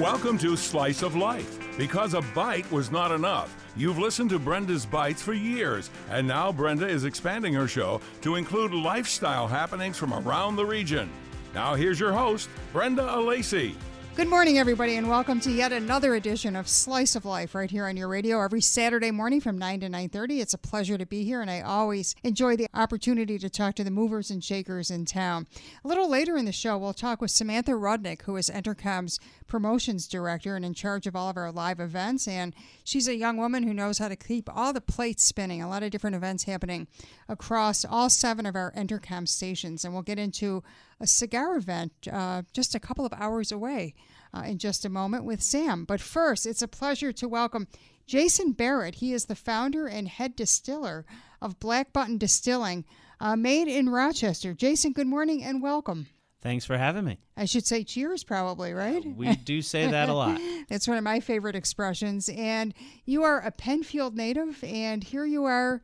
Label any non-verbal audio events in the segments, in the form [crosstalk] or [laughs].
Welcome to Slice of Life. Because a bite was not enough, you've listened to Brenda's Bites for years, and now Brenda is expanding her show to include lifestyle happenings from around the region. Now, here's your host, Brenda Alessi. Good morning, everybody, and welcome to yet another edition of Slice of Life right here on your radio every Saturday morning from 9 to 9.30. It's a pleasure to be here, and I always enjoy the opportunity to talk to the movers and shakers in town. A little later in the show, we'll talk with Samantha Rudnick, who is Entercom's promotions director and in charge of all of our live events, and she's a young woman who knows how to keep all the plates spinning, a lot of different events happening across all seven of our Entercom stations, and we'll get into a cigar event uh, just a couple of hours away uh, in just a moment with Sam. But first, it's a pleasure to welcome Jason Barrett. He is the founder and head distiller of Black Button Distilling, uh, made in Rochester. Jason, good morning and welcome. Thanks for having me. I should say cheers, probably, right? We do say that a lot. [laughs] That's one of my favorite expressions. And you are a Penfield native, and here you are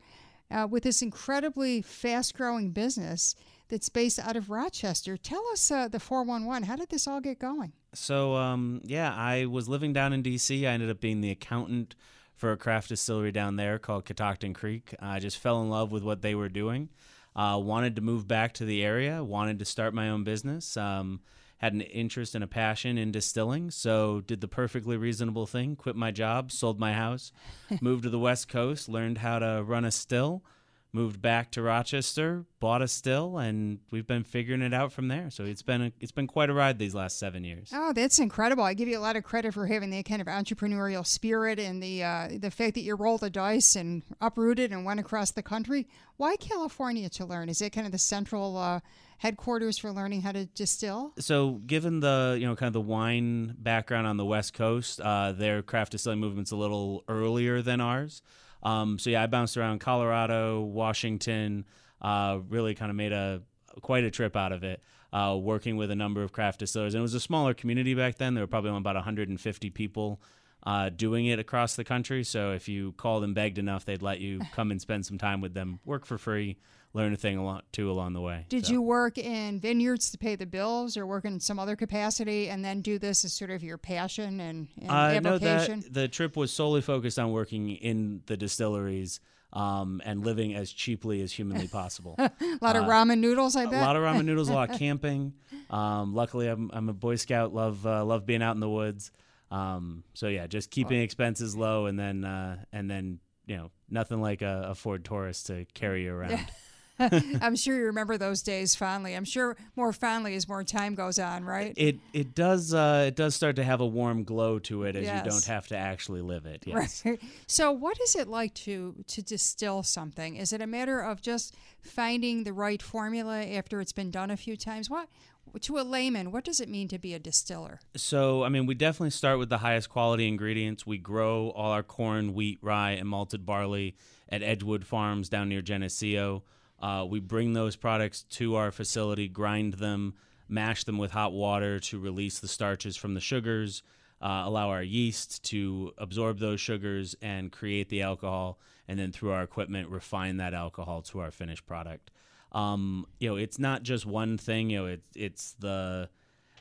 uh, with this incredibly fast growing business that's based out of Rochester. Tell us uh, the 411. How did this all get going? So, um, yeah, I was living down in D.C. I ended up being the accountant for a craft distillery down there called Catoctin Creek. I just fell in love with what they were doing. Uh, wanted to move back to the area, wanted to start my own business. Um, had an interest and a passion in distilling, so did the perfectly reasonable thing, quit my job, sold my house, [laughs] moved to the West Coast, learned how to run a still, moved back to Rochester, bought a still, and we've been figuring it out from there. So it's been a, it's been quite a ride these last seven years. Oh, that's incredible! I give you a lot of credit for having that kind of entrepreneurial spirit and the uh, the fact that you rolled the dice and uprooted and went across the country. Why California to learn? Is it kind of the central? Uh, headquarters for learning how to distill? So, given the you know kind of the wine background on the West Coast, uh, their craft distilling movement's a little earlier than ours. Um, so yeah, I bounced around Colorado, Washington, uh, really kind of made a quite a trip out of it. Uh, working with a number of craft distillers, and it was a smaller community back then. There were probably about 150 people uh, doing it across the country. So if you called and begged enough, they'd let you come and spend some time with them, work for free, learn a thing a lot too along the way. Did so. you work in vineyards to pay the bills, or work in some other capacity, and then do this as sort of your passion and, and uh? No, that, the trip was solely focused on working in the distilleries. Um, and living as cheaply as humanly [laughs] possible. a lot uh, of ramen noodles, I bet. A lot of ramen noodles, a lot of [laughs] camping. Um, luckily, I'm, I'm a Boy Scout. Love uh, love being out in the woods. Um, so yeah, just keeping expenses low, and then uh, and then you know nothing like a, a Ford Taurus to carry you [laughs] around. [laughs] I'm sure you remember those days fondly. I'm sure more fondly as more time goes on, right? It it does uh, it does start to have a warm glow to it as yes. you don't have to actually live it. Yes. Right. [laughs] So, what is it like to to distill something? Is it a matter of just finding the right formula after it's been done a few times? What to a layman, what does it mean to be a distiller? So, I mean, we definitely start with the highest quality ingredients. We grow all our corn, wheat, rye, and malted barley at Edgewood Farms down near Geneseo. Uh, we bring those products to our facility, grind them, mash them with hot water to release the starches from the sugars, uh, allow our yeast to absorb those sugars and create the alcohol, and then through our equipment, refine that alcohol to our finished product. Um, you know, it's not just one thing. You know, it's it's the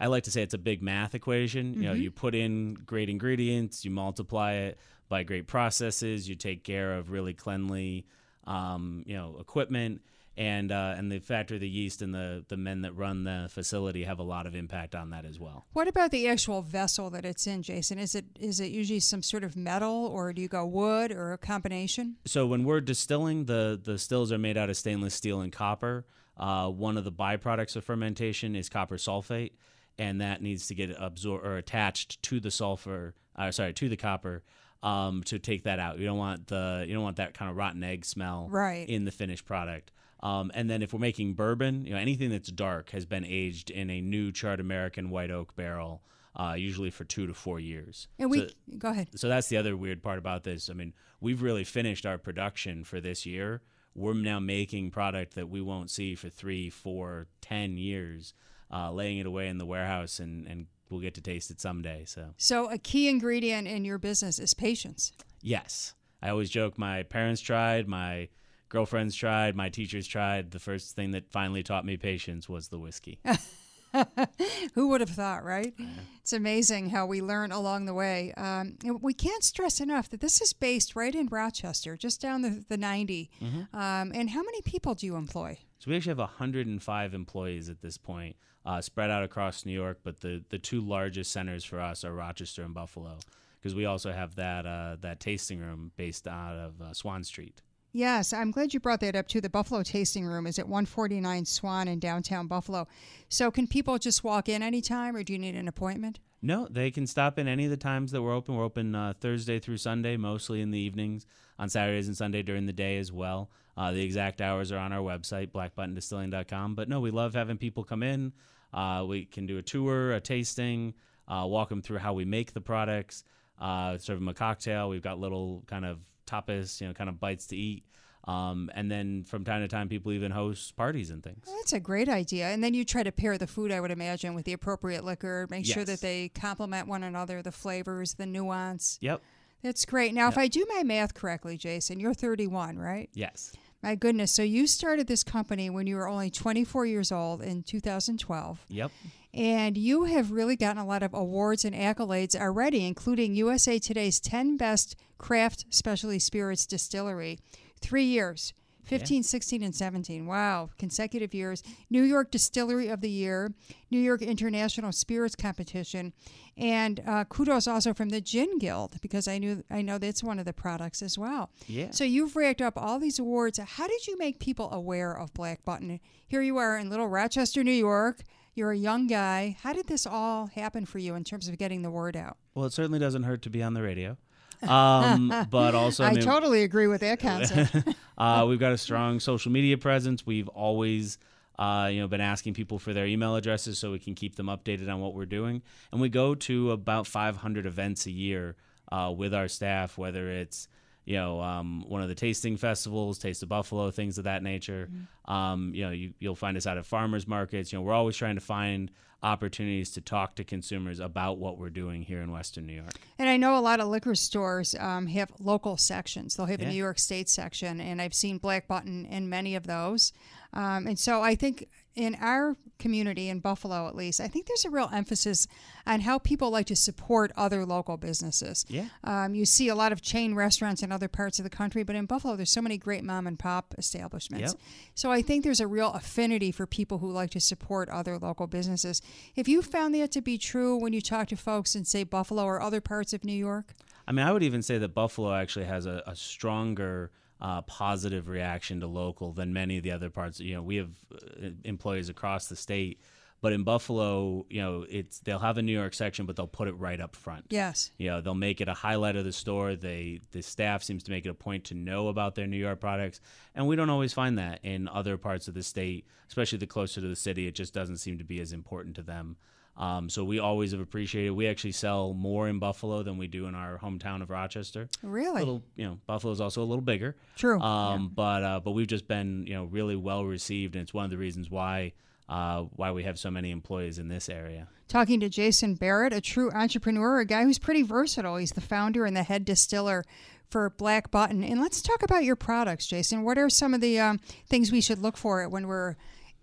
I like to say it's a big math equation. Mm-hmm. You know, mm-hmm. you put in great ingredients, you multiply it by great processes, you take care of really cleanly um, you know, equipment, and uh, and the factory, the yeast, and the the men that run the facility have a lot of impact on that as well. What about the actual vessel that it's in, Jason? Is it is it usually some sort of metal, or do you go wood, or a combination? So when we're distilling, the the stills are made out of stainless steel and copper. Uh, one of the byproducts of fermentation is copper sulfate, and that needs to get absorbed or attached to the sulfur. Uh, sorry, to the copper um, to take that out. You don't want the you don't want that kind of rotten egg smell right. in the finished product. Um, and then if we're making bourbon, you know anything that's dark has been aged in a new charred American white oak barrel, uh, usually for two to four years. And we so, go ahead. So that's the other weird part about this. I mean, we've really finished our production for this year. We're now making product that we won't see for three, four, ten years, uh, laying it away in the warehouse and, and we'll get to taste it someday. So, so a key ingredient in your business is patience. Yes, I always joke. My parents tried, my girlfriends tried, my teachers tried. The first thing that finally taught me patience was the whiskey. [laughs] [laughs] Who would have thought, right? It's amazing how we learn along the way. Um, we can't stress enough that this is based right in Rochester, just down the, the 90. Mm-hmm. Um, and how many people do you employ? So we actually have 105 employees at this point, uh, spread out across New York. But the, the two largest centers for us are Rochester and Buffalo, because we also have that uh, that tasting room based out of uh, Swan Street. Yes, I'm glad you brought that up too. The Buffalo Tasting Room is at 149 Swan in downtown Buffalo. So, can people just walk in anytime, or do you need an appointment? No, they can stop in any of the times that we're open. We're open uh, Thursday through Sunday, mostly in the evenings, on Saturdays and Sunday during the day as well. Uh, the exact hours are on our website, blackbuttondistilling.com. But no, we love having people come in. Uh, we can do a tour, a tasting, uh, walk them through how we make the products, uh, serve them a cocktail. We've got little kind of tapas, you know, kind of bites to eat. Um, and then from time to time, people even host parties and things. That's a great idea. And then you try to pair the food, I would imagine, with the appropriate liquor. Make sure that they complement one another, the flavors, the nuance. Yep. That's great. Now, if I do my math correctly, Jason, you're 31, right? Yes. My goodness. So you started this company when you were only 24 years old in 2012. Yep. And you have really gotten a lot of awards and accolades already, including USA Today's 10 Best Craft Specialty Spirits Distillery. Three years 15, 16, and 17. Wow. Consecutive years. New York Distillery of the Year, New York International Spirits Competition, and uh, kudos also from the Gin Guild because I knew I know that's one of the products as well. Yeah. So you've racked up all these awards. How did you make people aware of Black Button? Here you are in Little Rochester, New York. You're a young guy. How did this all happen for you in terms of getting the word out? Well, it certainly doesn't hurt to be on the radio. Um, but also, I, I mean, totally agree with that concept. [laughs] uh, we've got a strong social media presence. We've always, uh, you know, been asking people for their email addresses so we can keep them updated on what we're doing. And we go to about 500 events a year uh, with our staff, whether it's you know um, one of the tasting festivals, Taste of Buffalo, things of that nature. Um, you know, you, you'll find us out at farmers markets. You know, we're always trying to find opportunities to talk to consumers about what we're doing here in Western New York. and I know a lot of liquor stores um, have local sections. They'll have a New York State section, and I've seen Black Button in many of those. Um, and so I think in our community in Buffalo, at least, I think there's a real emphasis on how people like to support other local businesses. Yeah. Um, you see a lot of chain restaurants in other parts of the country, but in Buffalo, there's so many great mom and pop establishments. Yep. So I think there's a real affinity for people who like to support other local businesses. Have you found that to be true when you talk to folks in, say, Buffalo or other parts of New York? I mean, I would even say that Buffalo actually has a, a stronger uh, positive reaction to local than many of the other parts. You know, we have uh, employees across the state, but in Buffalo, you know, it's they'll have a New York section, but they'll put it right up front. Yes. You know, they'll make it a highlight of the store. They the staff seems to make it a point to know about their New York products, and we don't always find that in other parts of the state, especially the closer to the city. It just doesn't seem to be as important to them. Um, so we always have appreciated. We actually sell more in Buffalo than we do in our hometown of Rochester. Really? Little, you know, Buffalo is also a little bigger. True. Um, But uh, but we've just been you know really well received, and it's one of the reasons why uh, why we have so many employees in this area. Talking to Jason Barrett, a true entrepreneur, a guy who's pretty versatile. He's the founder and the head distiller for Black Button. And let's talk about your products, Jason. What are some of the um, things we should look for when we're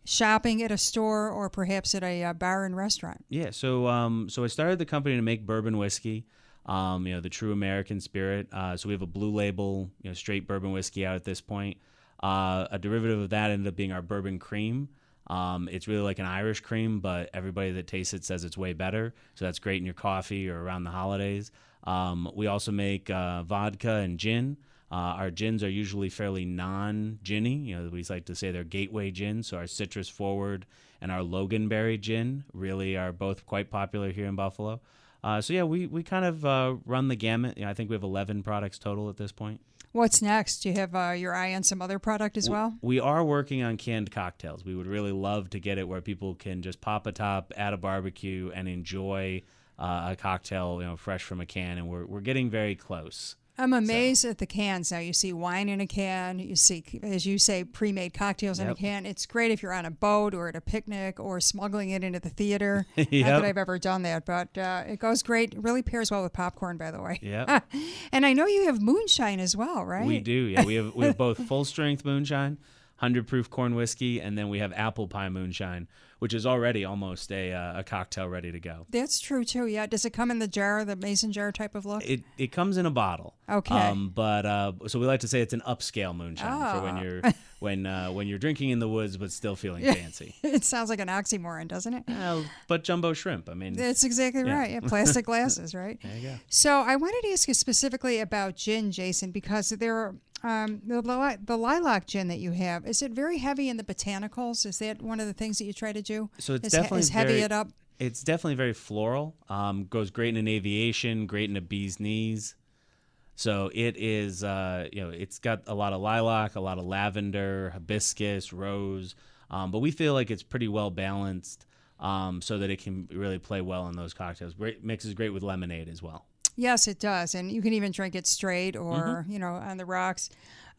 shopping at a store or perhaps at a uh, bar and restaurant? Yeah, so um, so I started the company to make bourbon whiskey, um, you know, the true American spirit. Uh, so we have a blue label, you know, straight bourbon whiskey out at this point. Uh, a derivative of that ended up being our bourbon cream. Um, it's really like an Irish cream, but everybody that tastes it says it's way better. So that's great in your coffee or around the holidays. Um, we also make uh, vodka and gin. Uh, our gins are usually fairly non-ginny. You know, we like to say they're gateway gins. So our citrus forward and our Loganberry gin really are both quite popular here in Buffalo. Uh, so yeah, we we kind of uh, run the gamut. You know, I think we have 11 products total at this point. What's next? Do you have uh, your eye on some other product as well? We are working on canned cocktails. We would really love to get it where people can just pop a top at a barbecue and enjoy uh, a cocktail, you know, fresh from a can. And we're we're getting very close. I'm amazed at the cans now. You see wine in a can. You see, as you say, pre-made cocktails in a can. It's great if you're on a boat or at a picnic or smuggling it into the theater. [laughs] Not that I've ever done that, but uh, it goes great. It really pairs well with popcorn, by the way. Yep. [laughs] and I know you have moonshine as well, right? We do. Yeah, we have we have [laughs] both full strength moonshine, hundred proof corn whiskey, and then we have apple pie moonshine, which is already almost a, uh, a cocktail ready to go. That's true too. Yeah. Does it come in the jar, the mason jar type of look? It it comes in a bottle. Okay. Um, but uh, so we like to say it's an upscale moonshine for when Oh. you're [laughs] when uh, when you're drinking in the woods but still feeling fancy. [laughs] it sounds like an oxymoron, doesn't it? Uh, but jumbo shrimp. I mean, That's exactly Yeah. right. Yeah, plastic [laughs] glasses, right? there you go. So I wanted to ask you specifically about gin, Jason, because there are um, the, li- the lilac gin that you have. Is it very heavy in the botanicals? Is that one of the things that you try to do? So it's is, definitely is heavy very- it up. It's definitely very floral. Um, goes great in an aviation, great in a bee's knees. So it is, uh, you know, it's got a lot of lilac, a lot of lavender, hibiscus, rose. Um, but we feel like it's pretty well balanced, um, so that it can really play well in those cocktails. Great mixes great with lemonade as well. Yes, it does, and you can even drink it straight or Mm-hmm. you know on the rocks.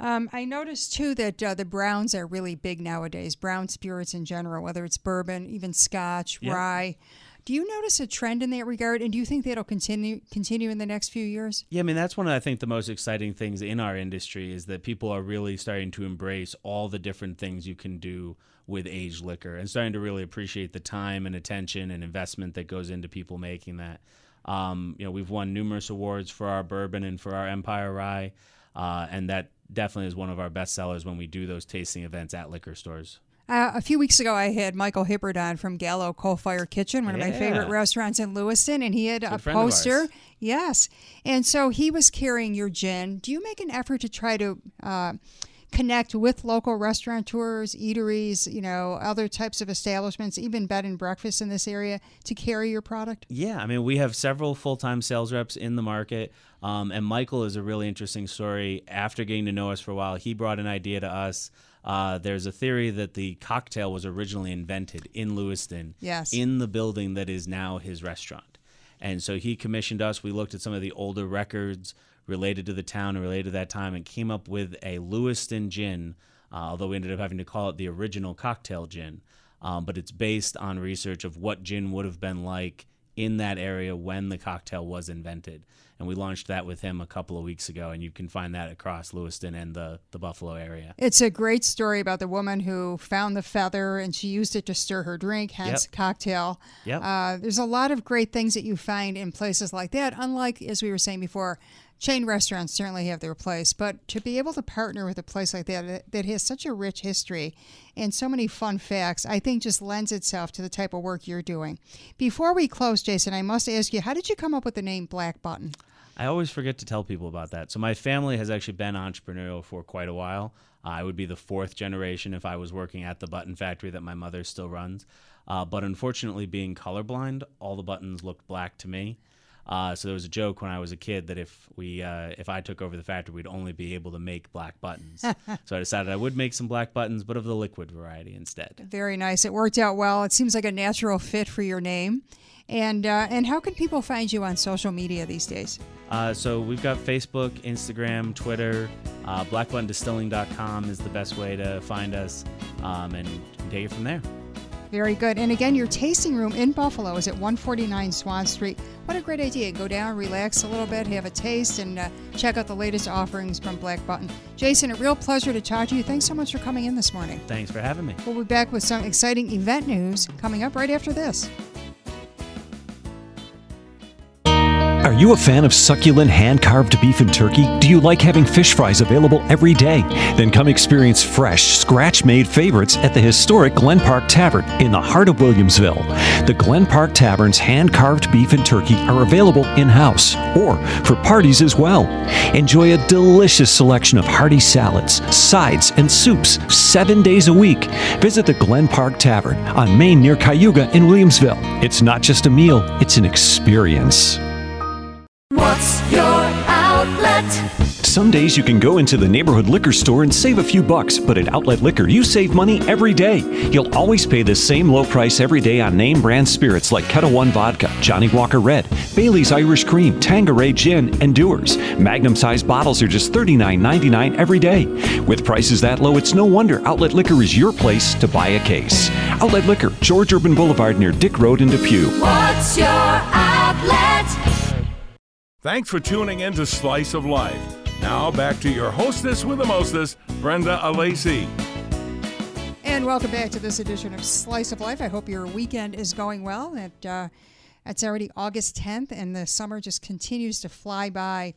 Um, I noticed too that uh, the browns are really big nowadays. Brown spirits in general, whether it's bourbon, even Scotch, Yeah. rye. Do you notice a trend in that regard, and do you think that'll continue continue in the next few years? Yeah, I mean that's one of I think the most exciting things in our industry is that people are really starting to embrace all the different things you can do with aged liquor and starting to really appreciate the time and attention and investment that goes into people making that. Um, you know, we've won numerous awards for our bourbon and for our Empire Rye, uh, and that definitely is one of our best sellers when we do those tasting events at liquor stores. Uh, a few weeks ago, I had Michael Hibbard on from Gallo Coal Fire Kitchen, one of my favorite restaurants in Lewiston, and he had a Good of poster. Yes, and so he was carrying your gin. Do you make an effort to try to uh, connect with local restaurateurs, eateries, you know, other types of establishments, even bed and breakfast in this area, to carry your product? Yeah, I mean, we have several full time sales reps in the market. Um, and Michael is a really interesting story. After getting to know us for a while, he brought an idea to us. Uh, there's a theory that the cocktail was originally invented in Lewiston, Yes. in the building that is now his restaurant. And so he commissioned us. We looked at some of the older records related to the town and related to that time and came up with a Lewiston gin, uh, although we ended up having to call it the original cocktail gin. Um, but it's based on research of what gin would have been like in that area when the cocktail was invented. And we launched that with him a couple of weeks ago, and you can find that across Lewiston and the, the Buffalo area. It's a great story about the woman who found the feather and she used it to stir her drink, hence Yep. cocktail. Yep. Uh, there's a lot of great things that you find in places like that. Unlike, as we were saying before, chain restaurants certainly have their place, but to be able to partner with a place like that that- has such a rich history and so many fun facts, I think just lends itself to the type of work you're doing. Before we close, Jason, I must ask you, how did you come up with the name Black Button? I always forget to tell people about that. So my family has actually been entrepreneurial for quite a while. Uh, I would be the fourth generation if I was working at the button factory that my mother still runs. Uh, but unfortunately, being colorblind, all the buttons looked black to me. Uh, so there was a joke when I was a kid that if we, uh, if I took over the factory, we'd only be able to make black buttons. [laughs] so I decided I would make some black buttons, but of the liquid variety instead. Very nice. It worked out well. It seems like a natural fit for your name. And uh, and how can people find you on social media these days? Uh, so we've got Facebook, Instagram, Twitter. Uh, BlackButtonDistilling.com is the best way to find us, um, and take it from there. Very good. And again, your tasting room in Buffalo is at 149 Swan Street. What a great idea. Go down, relax a little bit, have a taste, and uh, check out the latest offerings from Black Button. Jason, a real pleasure to talk to you. Thanks so much for coming in this morning. Thanks for having me. We'll be back with some exciting event news coming up right after this. You a fan of succulent hand carved beef and turkey? Do you like having fish fries available every day? Then come experience fresh, scratch made favorites at the historic Glen Park Tavern in the heart of Williamsville. The Glen Park Tavern's hand carved beef and turkey are available in house or for parties as well. Enjoy a delicious selection of hearty salads, sides, and soups seven days a week. Visit the Glen Park Tavern on Main near Cayuga in Williamsville. It's not just a meal, it's an experience. What's your outlet? Some days you can go into the neighborhood liquor store and save a few bucks, but at Outlet Liquor, you save money every day. You'll always pay the same low price every day on name brand spirits like Ketel One Vodka, Johnnie Walker Red, Bailey's Irish Cream, Tanqueray Gin, and Dewar's. Magnum sized bottles are just $39.99 every day. With prices that low, it's no wonder Outlet Liquor is your place to buy a case. Outlet Liquor, George Urban Boulevard near Dick Road in Depew. What's your? Thanks for tuning in to Slice of Life. Now back to your hostess with the mostess, Brenda Alessi. And welcome back to this edition of Slice of Life. I hope your weekend is going well. It, uh, it's already August 10th, and the summer just continues to fly by.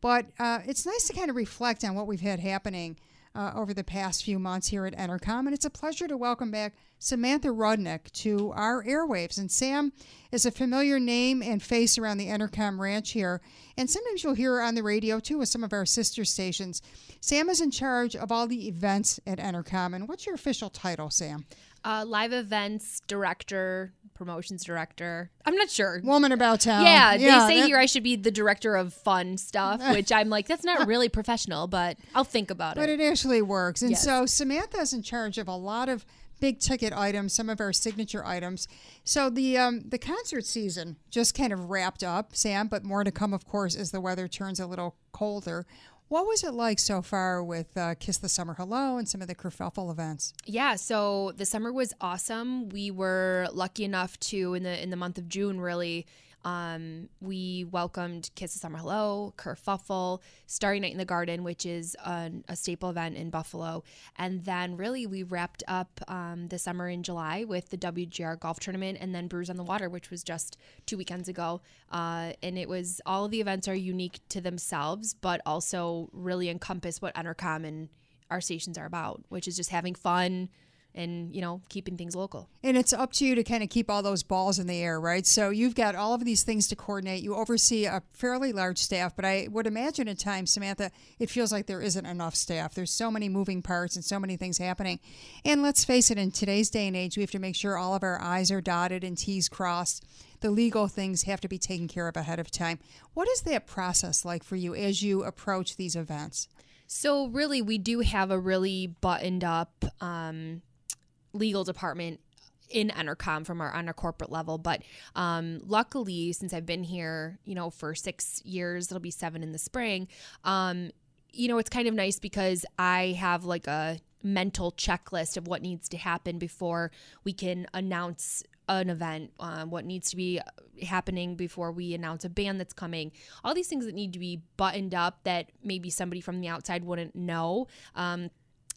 But uh, it's nice to kind of reflect on what we've had happening uh, over the past few months here at Entercom. And it's a pleasure to welcome back Samantha Rudnick to our airwaves. And Sam is a familiar name and face around the Entercom ranch here. And sometimes you'll hear her on the radio too with some of our sister stations. Sam is in charge of all the events at Entercom. And what's your official title, Sam? Uh, live events director, promotions director. I'm not sure. Woman about town. Yeah, they say that- here I should be the director of fun stuff, [laughs] which I'm like, that's not really professional, but I'll think about But it. But it actually works. And Yes. so Samantha's in charge of a lot of big ticket items, some of our signature items. So the um, the concert season just kind of wrapped up, Sam, but more to come, of course, as the weather turns a little colder. What was it like so far with uh, Kiss the Summer Hello and some of the kerfuffle events? Yeah, so the summer was awesome. We were lucky enough to in the in the month of June really um, we welcomed Kiss the Summer Hello, Kerfuffle, Starry Night in the Garden, which is an, a staple event in Buffalo, and then really we wrapped up um, the summer in July with the WGR Golf Tournament, and then Brews on the Water, which was just two weekends ago. Uh, and it was all of the events are unique to themselves, but also really encompass what Entercom and our stations are about, which is just having fun and you know keeping things local. And it's up to you to kind of keep all those balls in the air, right? So you've got all of these things to coordinate. You oversee a fairly large staff, but I would imagine at times, Samantha, it feels like there isn't enough staff. There's so many moving parts and so many things happening. And let's face it, in today's day and age, we have to make sure all of our I's are dotted and T's crossed. The legal things have to be taken care of ahead of time. What is that process like for you as you approach these events? So really, we do have a really buttoned up um, legal department in Entercom from our on our corporate level. But um, luckily, since I've been here, you know, for six years, it'll be seven in the spring. Um, you know, it's kind of nice because I have like a mental checklist of what needs to happen before we can announce an event, um, what needs to be happening before we announce a band that's coming, all these things that need to be buttoned up that maybe somebody from the outside wouldn't know. Um,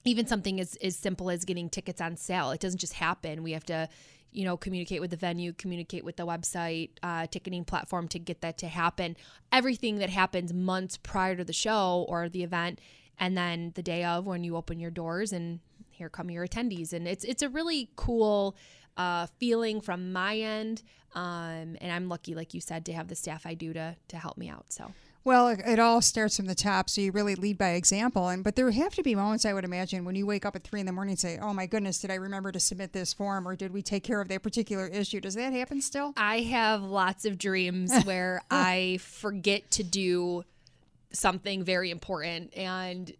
even something as, as simple as getting tickets on sale. It doesn't just happen. We have to, you know, communicate with the venue, communicate with the website, uh, ticketing platform to get that to happen. Everything that happens months prior to the show or the event, and then the day of when you open your doors and here come your attendees. And it's it's a really cool uh, feeling from my end. Um, and I'm lucky, like you said, to have the staff I do to to help me out. So. Well, it, all starts from the top, so you really lead by example. And but there have to be moments, I would imagine, when you wake up at three in the morning and say, "Oh my goodness, did I remember to submit this form, or did we take care of that particular issue?" Does that happen still? I have lots of dreams [laughs] where I forget to do something very important and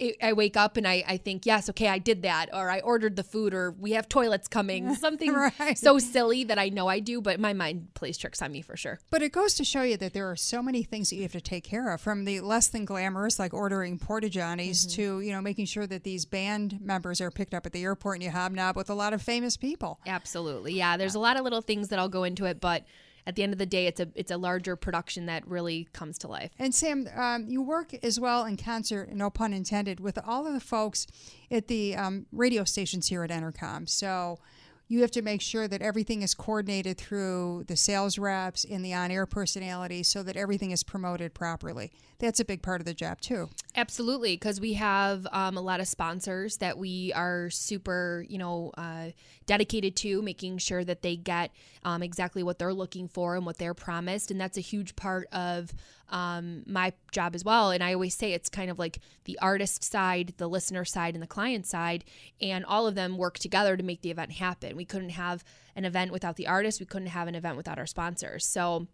it, I wake up and I, I think, yes, okay, I did that, or I ordered the food, or we have toilets coming. [laughs] Something Right. so silly that I know I do, but my mind plays tricks on me for sure. But it goes to show you that there are so many things that you have to take care of, from the less than glamorous, like ordering porta johnies, mm-hmm. to you know making sure that these band members are picked up at the airport and you hobnob with a lot of famous people. Absolutely. Yeah, there's a lot of little things that I'll go into it, but at the end of the day, it's a it's a larger production that really comes to life. And Sam, um, you work as well in concert, no pun intended, with all of the folks at the um, radio stations here at Entercom. So you have to make sure that everything is coordinated through the sales reps and the on-air personalities, so that everything is promoted properly. That's a big part of the job too. Absolutely, because we have um, a lot of sponsors that we are super, you know, uh, dedicated to making sure that they get um, exactly what they're looking for and what they're promised, and that's a huge part of um, my job as well. And I always say it's kind of like the artist side, the listener side, and the client side, and all of them work together to make the event happen. We couldn't have an event without the artist. We couldn't have an event without our sponsors. So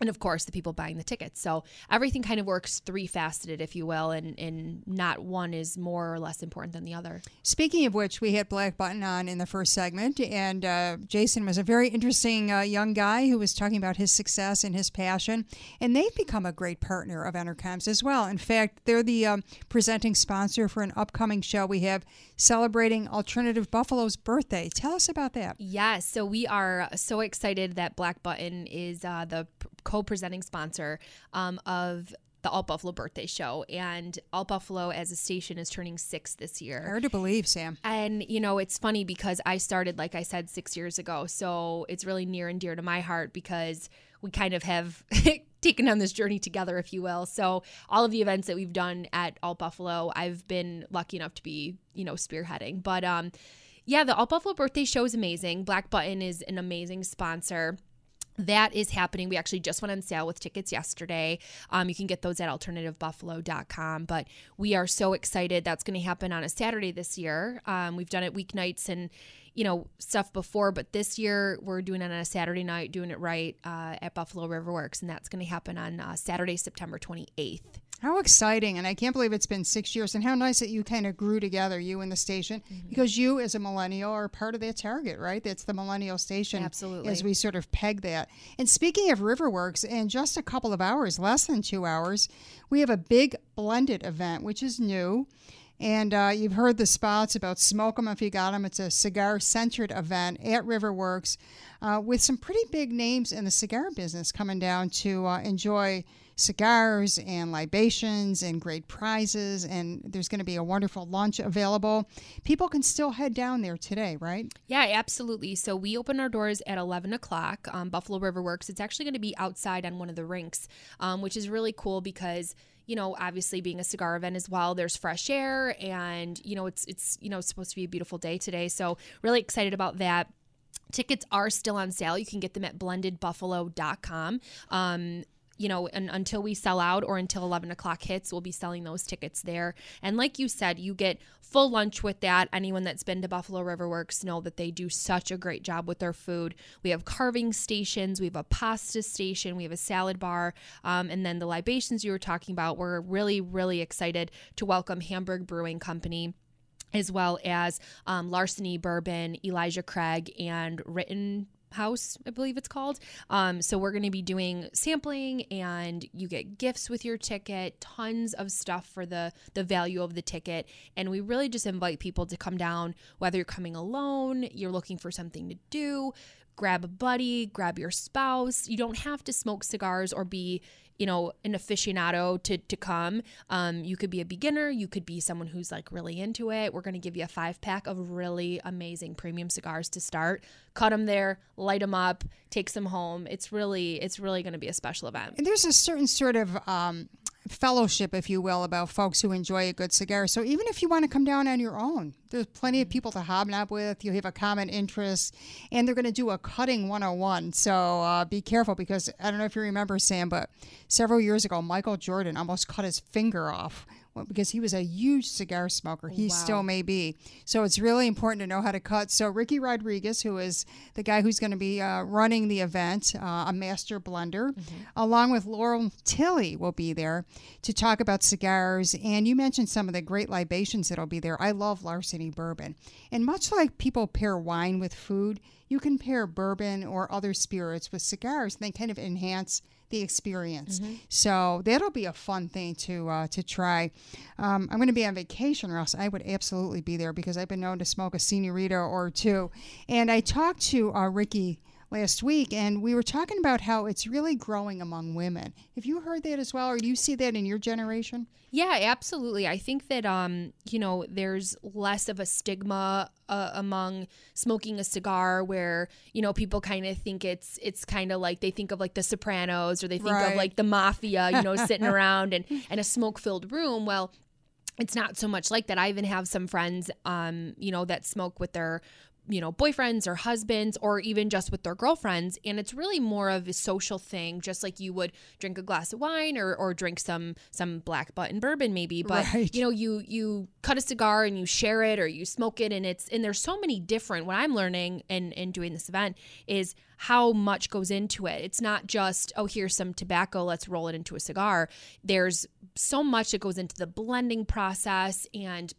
and of course the people buying the tickets so everything kind of works three faceted if you will and and not one is more or less important than the other Speaking of which, we had Black Button on in the first segment, and uh, Jason was a very interesting uh, young guy who was talking about his success and his passion. And they've become a great partner of Entercoms as well. In fact, they're the um, presenting sponsor for an upcoming show we have celebrating Alternative Buffalo's birthday. Tell us about that. yes so we are so excited that black button is uh, the p- co-presenting sponsor um, of the Alt Buffalo birthday show, and Alt Buffalo as a station is turning six this year. Hard to believe, Sam. And you know, it's funny because I started, like I said, six years ago. So it's really near and dear to my heart because we kind of have [laughs] taken on this journey together, if you will. So all of the events that we've done at Alt Buffalo, I've been lucky enough to be, you know, spearheading. But um, yeah, the Alt Buffalo birthday show is amazing. Black Button is an amazing sponsor that is happening. We actually just went on sale with tickets yesterday. Um, you can get those at alternativebuffalo.com. But we are so excited. That's going to happen on a Saturday this year. Um, we've done it weeknights and you know stuff before, but this year we're doing it on a Saturday night, doing it right uh, at Buffalo River Works, and that's going to happen on uh, Saturday, September twenty eighth. How exciting. And I can't believe it's been six years. And how nice that you kind of grew together, you and the station, because you, as a millennial, are part of that target, right? That's the millennial station. Absolutely. As we sort of peg that. And speaking of Riverworks, in just a couple of hours, less than two hours, we have a big blended event, which is new. And uh, you've heard the spots about Smoke 'em if you got 'em. It's a cigar centered event at Riverworks uh, with some pretty big names in the cigar business coming down to uh, enjoy cigars and libations and great prizes. And there's going to be a wonderful lunch available. People can still head down there today, right? Yeah, absolutely. So we open our doors at 11 o'clock. Um, Buffalo River Works. It's actually going to be outside on one of the rinks, um, which is really cool because you know, obviously being a cigar event as well, there's fresh air, and you know, it's it's you know supposed to be a beautiful day today. So really excited about that. Tickets are still on sale. You can get them at blendedbuffalo.com. Um, you know, and until we sell out or until 11 o'clock hits, we'll be selling those tickets there. And like you said, you get full lunch with that. Anyone that's been to Buffalo River Works know that they do such a great job with their food. We have carving stations, we have a pasta station, we have a salad bar, um, and then the libations you were talking about. We're really, really excited to welcome Hamburg Brewing Company as well as um, Larceny Bourbon, Elijah Craig, and Written House, I believe it's called. Um, so we're going to be doing sampling, and you get gifts with your ticket, tons of stuff for the the value of the ticket, and we really just invite people to come down. Whether you're coming alone, you're looking for something to do, grab a buddy, grab your spouse. You don't have to smoke cigars or be you know an aficionado to to come. Um, you could be a beginner you could be someone who's like really into it. We're going to give you a five pack of really amazing premium cigars to start. Cut them there light them up take some home. It's really it's really going to be a special event. And there's a certain sort of um, fellowship, if you will, about folks who enjoy a good cigar. So even if you want to come down on your own, there's plenty of people to hobnob with. You have a common interest, and they're going to do a cutting 101. So uh, be careful because I don't know if you remember, Sam, but several years ago, Michael Jordan almost cut his finger off because he was a huge cigar smoker. He still may be. So it's really important to know how to cut. So Ricky Rodriguez, who is the guy who's going to be uh, running the event, uh, a master blender, along with Laurel Tilly, will be there to talk about cigars. And you mentioned some of the great libations that'll be there. I love Larceny bourbon, and much like people pair wine with food, you can pair bourbon or other spirits with cigars, and they kind of enhance the experience. So that'll be a fun thing to uh, to try. Um, I'm going to be on vacation, or else I would absolutely be there because I've been known to smoke a senorita or two. And I talked to uh, Ricky last week, and we were talking about how it's really growing among women. Have you heard that as well, or do you see that in your generation? Yeah, absolutely. I think that um, you know, there's less of a stigma uh, among smoking a cigar where, you know, people kind of think it's it's kind of like they think of like the Sopranos or they think Right. of like the mafia, you know, sitting [laughs] around and and a smoke-filled room. Well, it's not so much like that. I even have some friends, um, you know, that smoke with their, you know, boyfriends or husbands or even just with their girlfriends. And it's really more of a social thing, just like you would drink a glass of wine or, or drink some some black button bourbon maybe. But Right. you know, you you cut a cigar and you share it or you smoke it and it's and there's so many different what I'm learning and and doing this event is how much goes into it. It's not just, oh, here's some tobacco, let's roll it into a cigar. There's so much that goes into the blending process and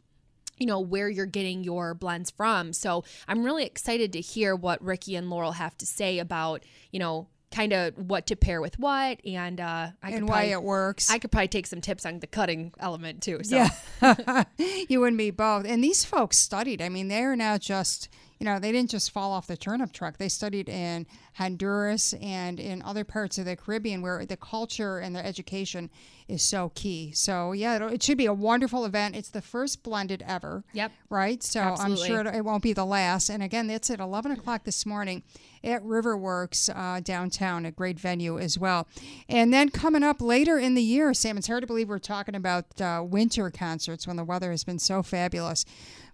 you know where you're getting your blends from. So I'm really excited to hear what Ricky and Laurel have to say about, you know, kind of what to pair with what and uh I could and why probably, it works. I could probably take some tips on the cutting element too. So Yeah. [laughs] you and me both. And these folks studied. I mean, they're not just, you know, they didn't just fall off the turnip truck. They studied in Honduras and in other parts of the Caribbean where the culture and the education is so key. So, yeah, it, it should be a wonderful event. It's the first blended ever. Yep. Right? So, Absolutely. I'm sure it, it won't be the last. And again, it's at 11 o'clock this morning at Riverworks uh, downtown, a great venue as well. And then coming up later in the year, Sam, it's hard to believe we're talking about uh, winter concerts when the weather has been so fabulous.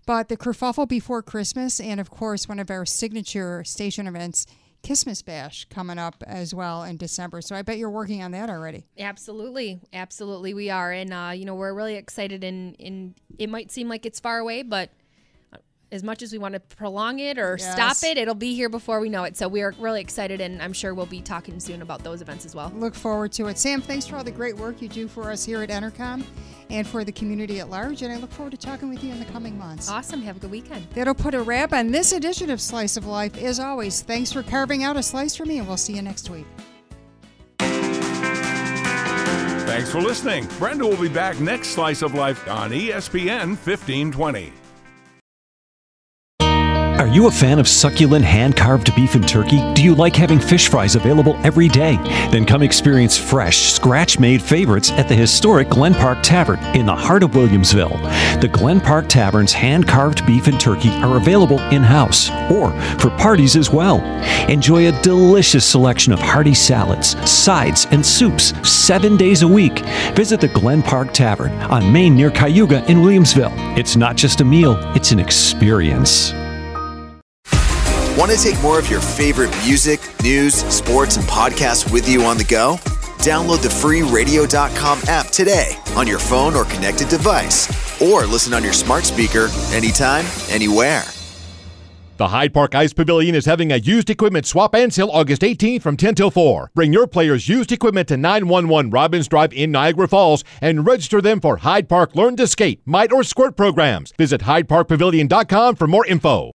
But the kerfuffle before Christmas, and of course, one of our signature station events, Christmas Bash, coming up as well in December. So I bet you're working on that already. Absolutely, absolutely, we are, and uh, you know we're really excited. And and it might seem like it's far away, but as much as we want to prolong it or Yes. stop it, it'll be here before we know it. So we are really excited, and I'm sure we'll be talking soon about those events as well. Look forward to it. Sam, thanks for all the great work you do for us here at Entercom and for the community at large. And I look forward to talking with you in the coming months. Awesome. Have a good weekend. That'll put a wrap on this edition of Slice of Life. As always, thanks for carving out a slice for me, and we'll see you next week. Thanks for listening. Brenda will be back next Slice of Life on ESPN 1520. Are you a fan of succulent hand carved beef and turkey? Do you like having fish fries available every day? Then come experience fresh, scratch made favorites at the historic Glen Park Tavern in the heart of Williamsville. The Glen Park Tavern's hand carved beef and turkey are available in house or for parties as well. Enjoy a delicious selection of hearty salads, sides, and soups seven days a week. Visit the Glen Park Tavern on Main near Cayuga in Williamsville. It's not just a meal, it's an experience. Want to take more of your favorite music, news, sports, and podcasts with you on the go? Download the free radio.com app today on your phone or connected device, or listen on your smart speaker anytime, anywhere. The Hyde Park Ice Pavilion is having a used equipment swap and sale August 18th from 10 till 4. Bring your players' used equipment to 911 Robbins Drive in Niagara Falls and register them for Hyde Park Learn to Skate, Mite, or Squirt programs. Visit HydeParkPavilion.com for more info.